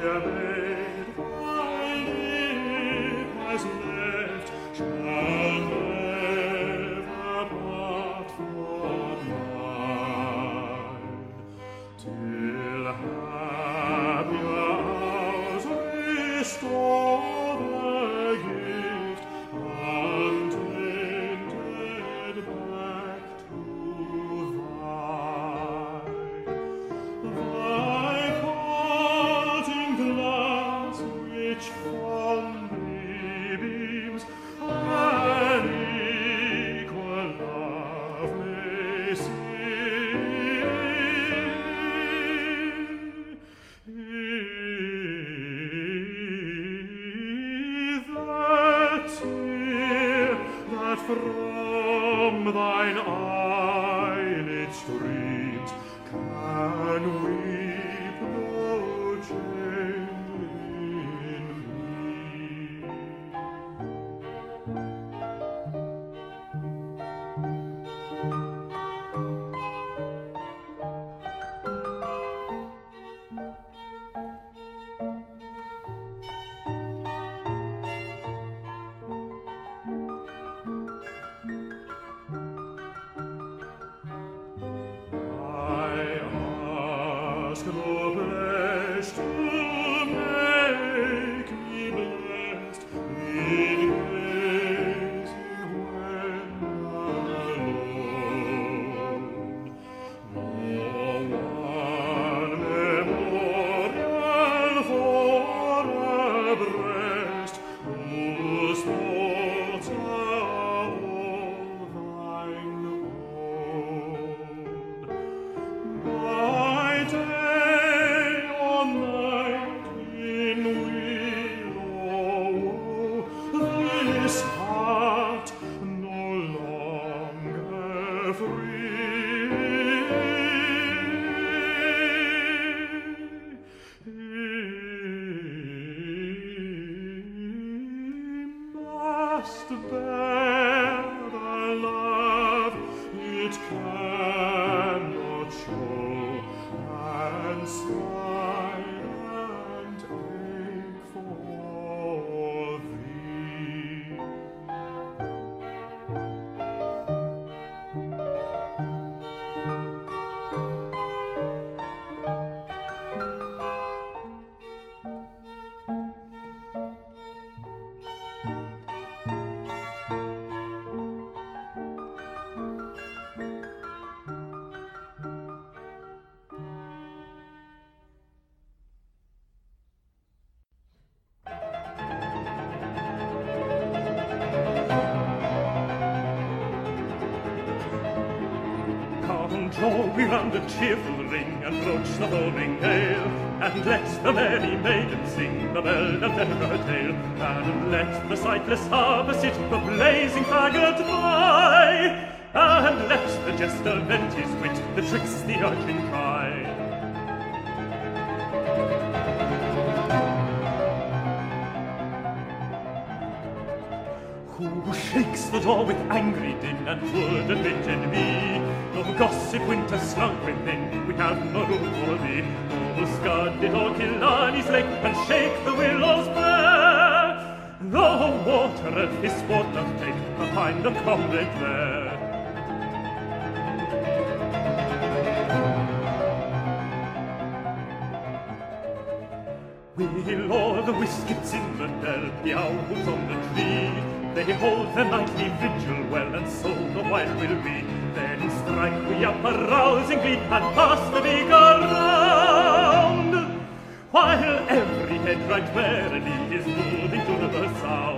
minha vez. ring and broach the morning gale, and let the merry maiden sing the bell and tell her tale, and let the sightless harvest it the blazing faggot by, and let the jester vent his wit, the tricks the urchin cry. the door with angry din and would admit bit me. No gossip winter slunk within, we have no room for thee. the scud it or his lake and shake the willows bare. Though water and his sport doth take, I'll find the comrade there. We'll o'er the whiskets in the dell, the owls on the tree, they hold the knight the vigil well and so the white will be then strike we up arousingly and pass the big around while every head right verily is moving to the sound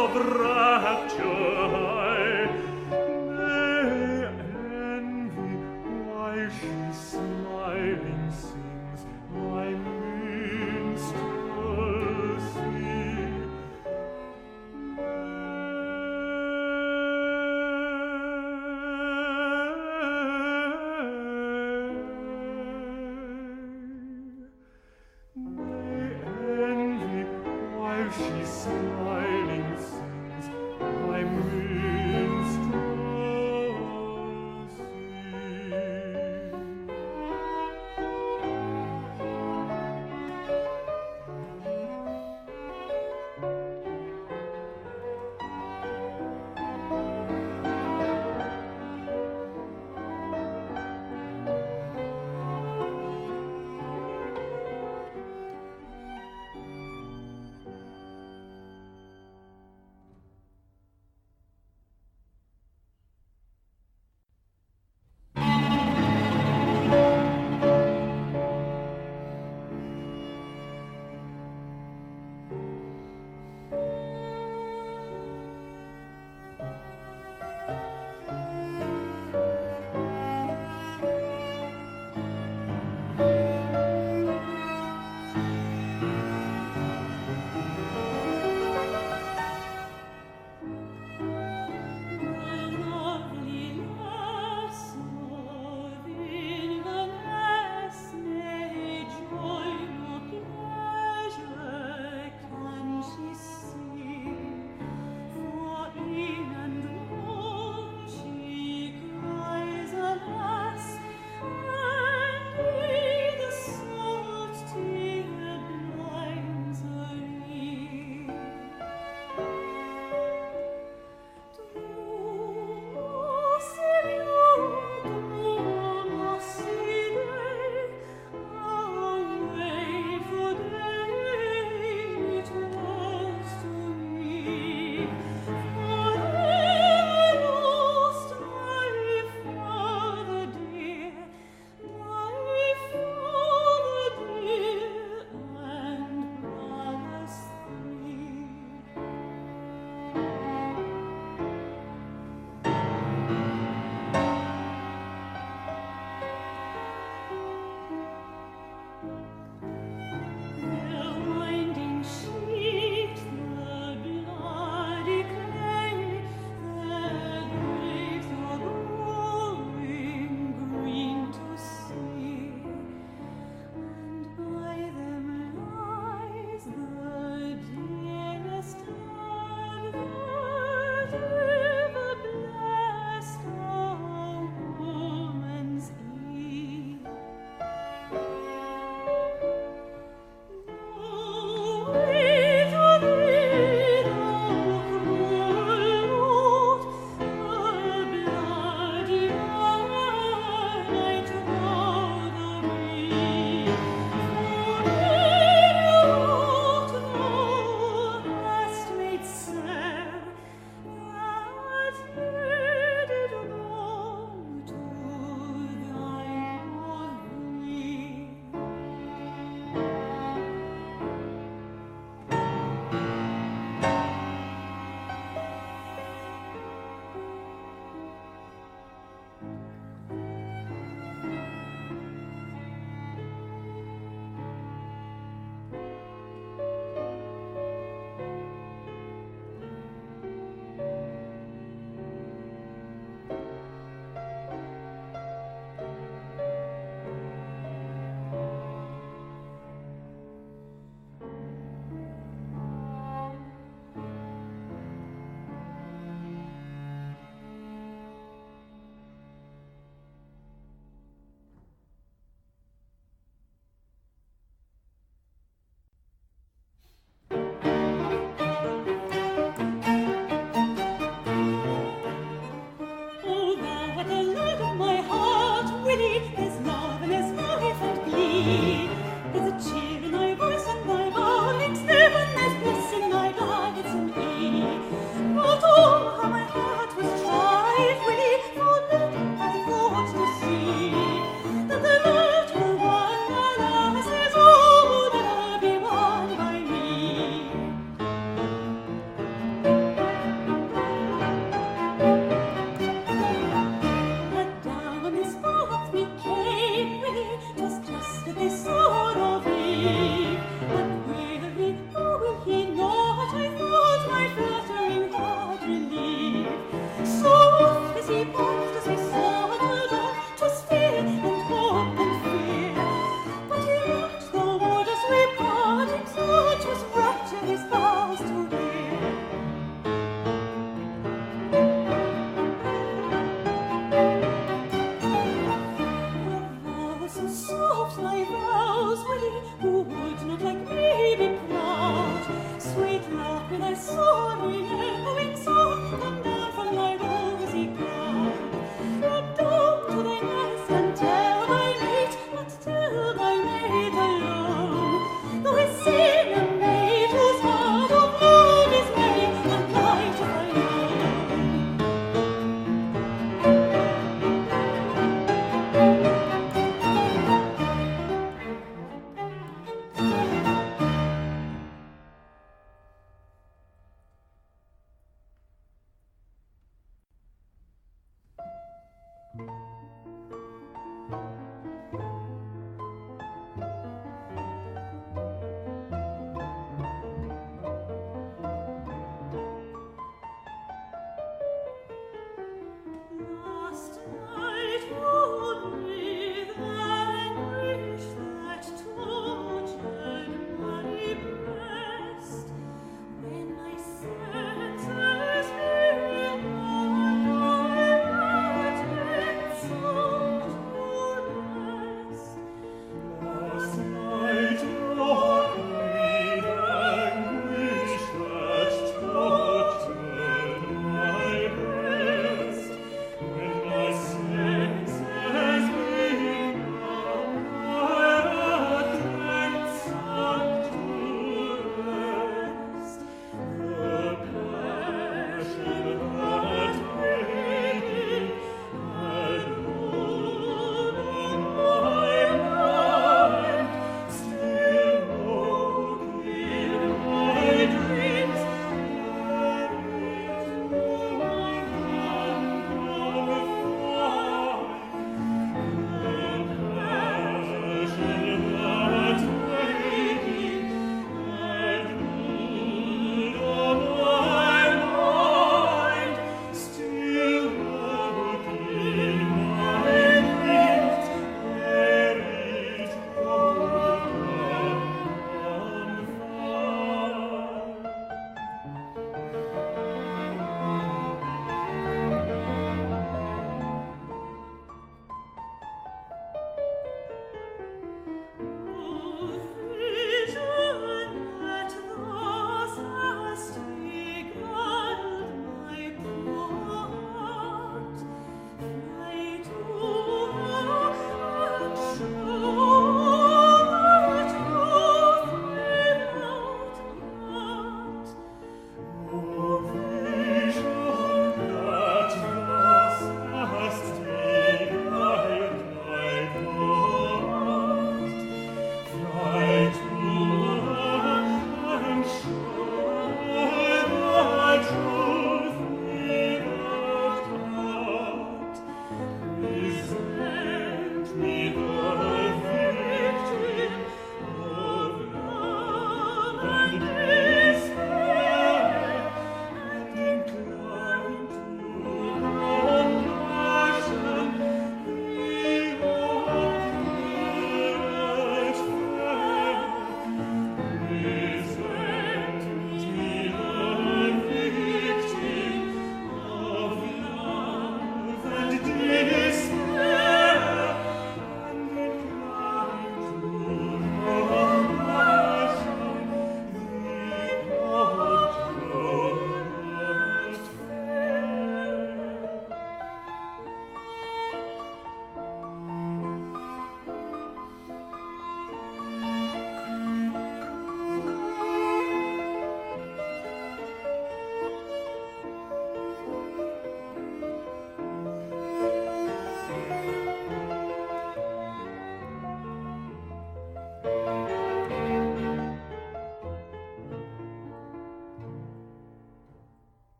obra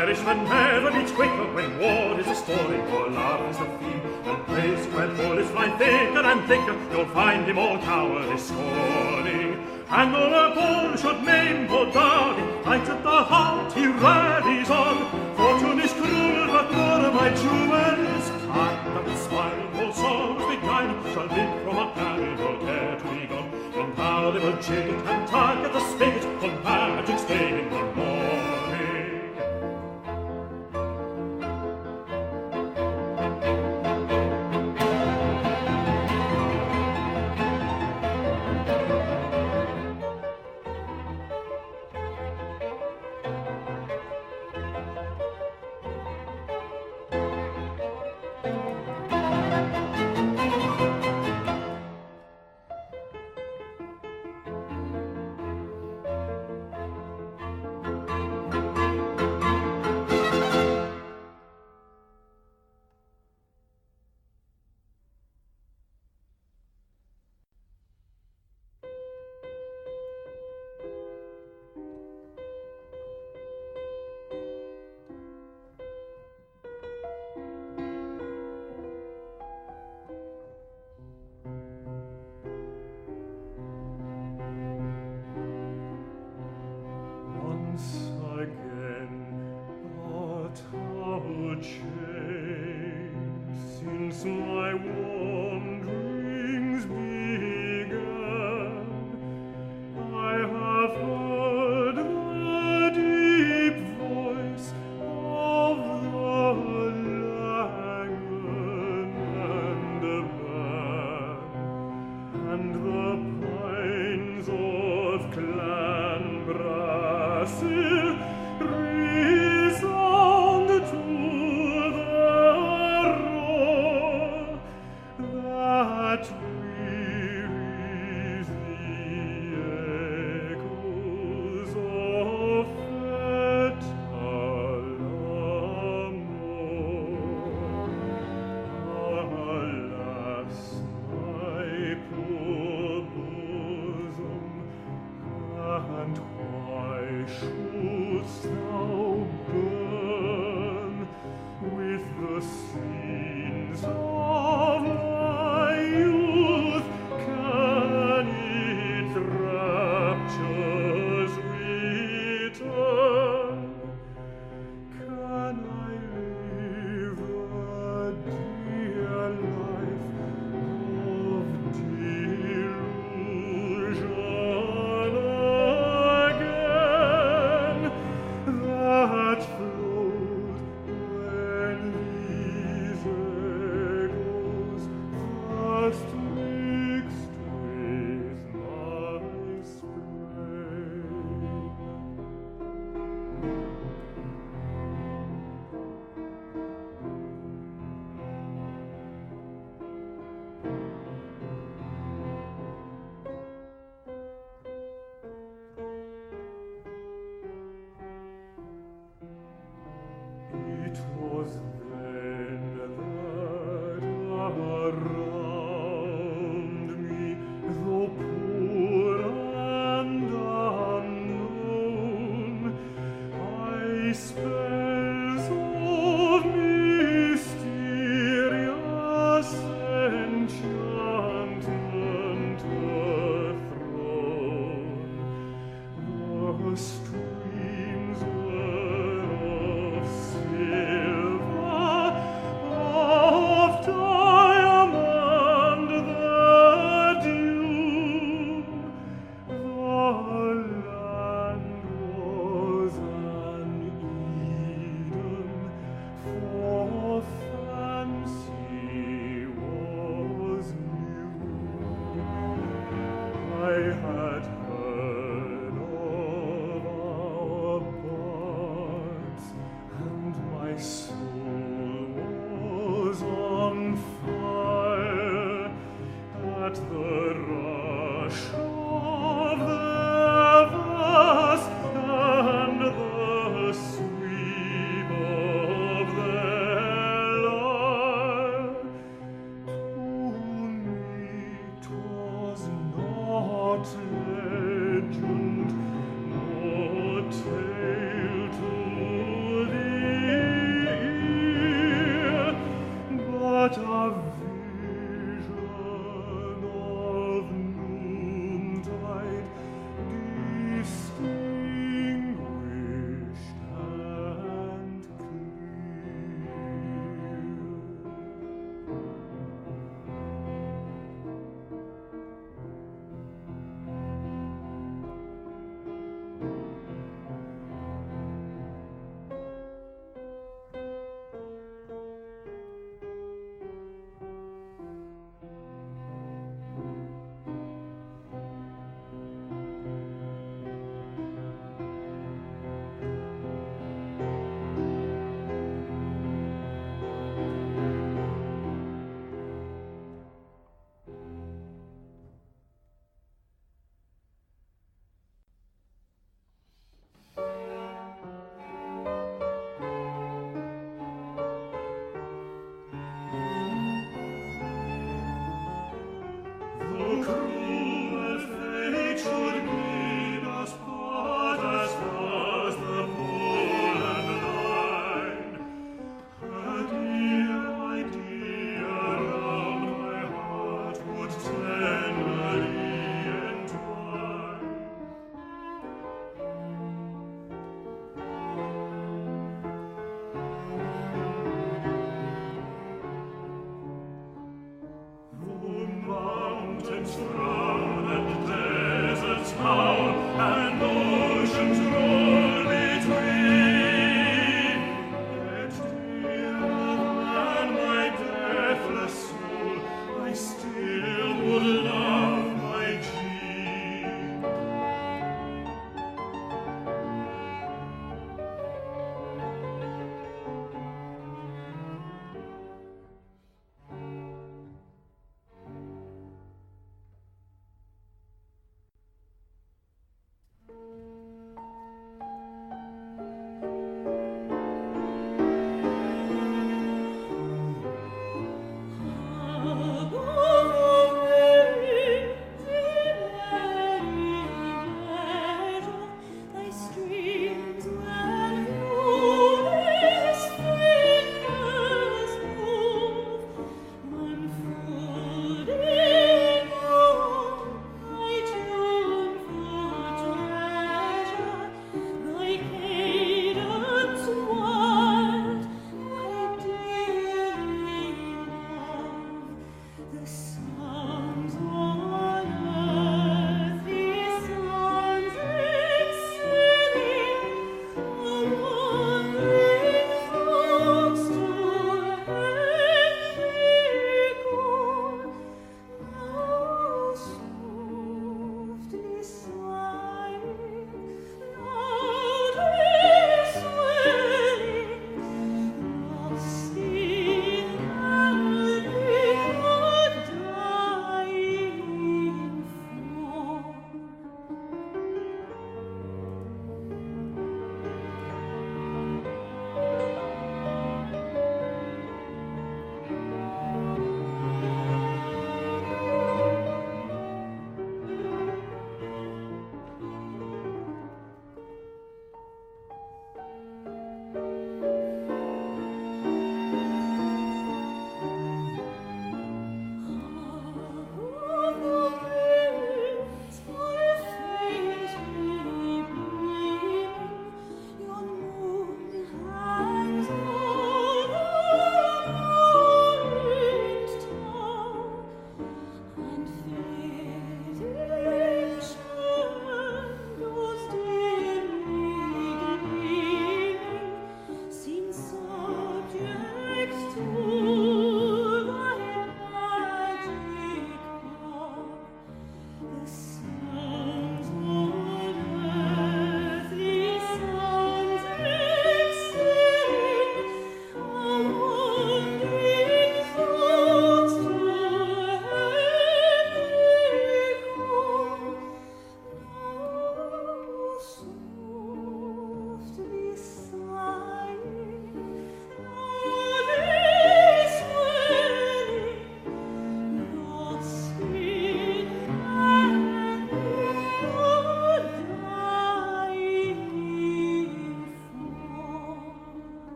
Irishman never needs quicker when war is a story, or love is a theme. And place where bullets fly thicker and thicker, you'll find him all cowardly scorning. And though a ball should maim poor Darby, right at the heart he rallies on. Fortune is cruel, but more my jewels. I that with smiling all souls beguile shall live from a barrel, nor care to be gone. And how they will jig and tug at the spigot, for magic's day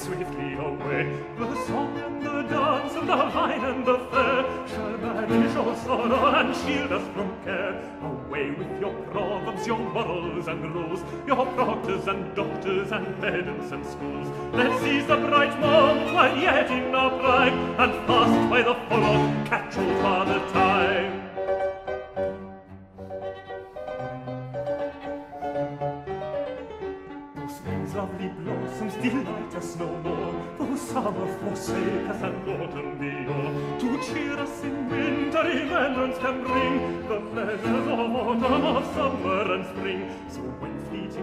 swiftly away. The song and the dance and the wine and the fair shall banish all sorrow and shield us from care. Away with your problems, your morals and rules, your proctors and doctors and pedants and schools. Let's seize the bright moment while yet in our prime and fast by the follow catch all time.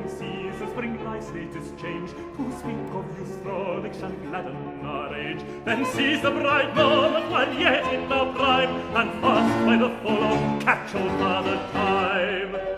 passing seas, the spring dry state change to sweet from this road, shall gladden our age. Then seize the bright moment, while yet in the prime, and fast by the follow catch all by the time.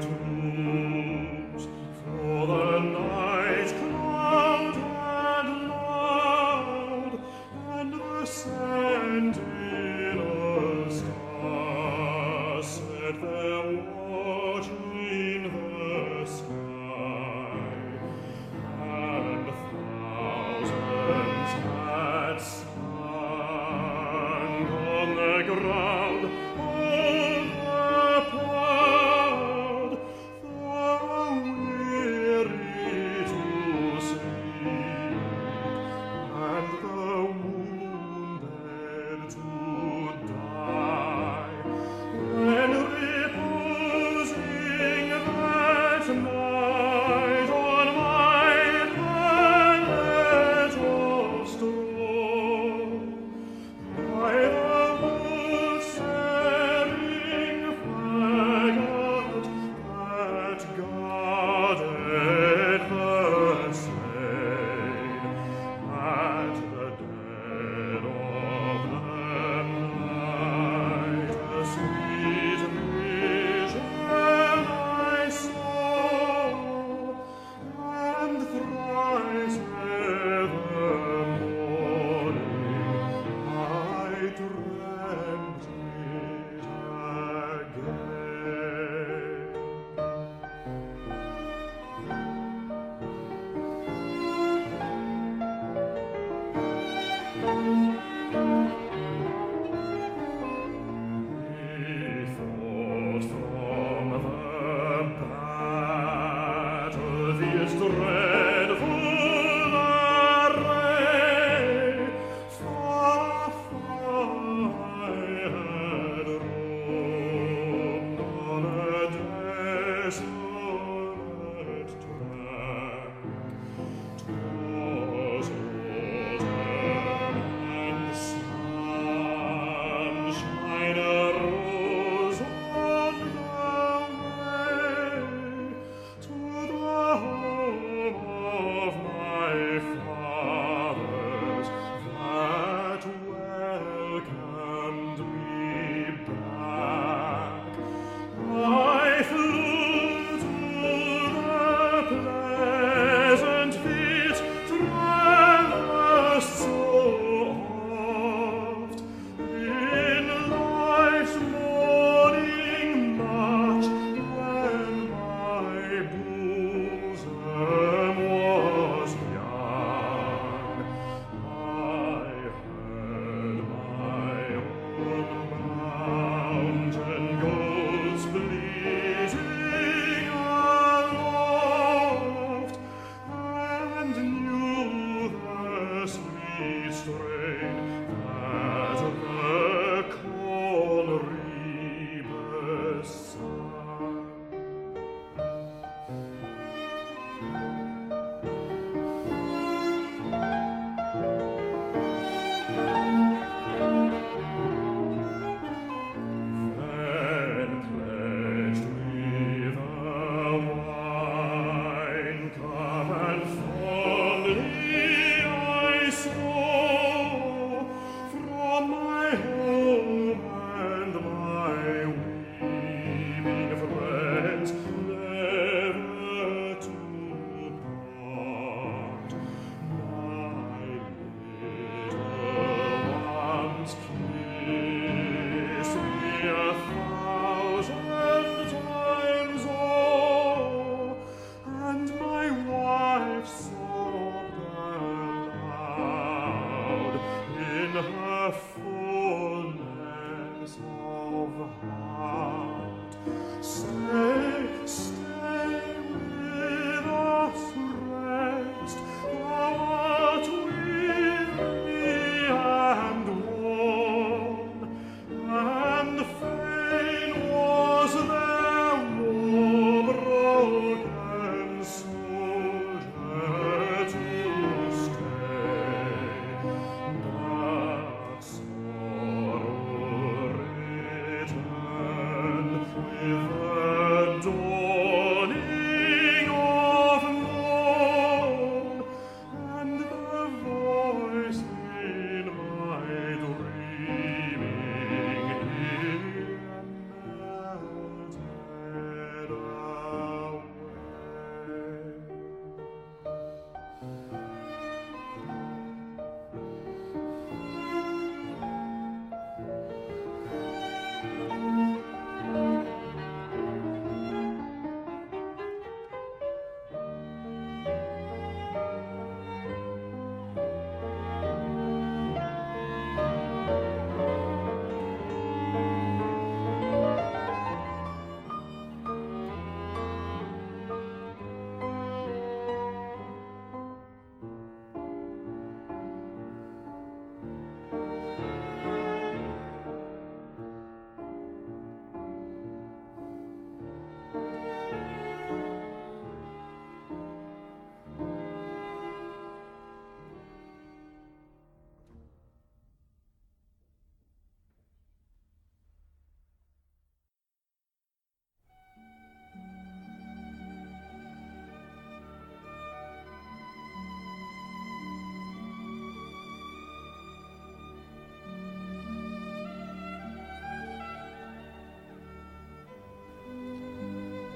to me.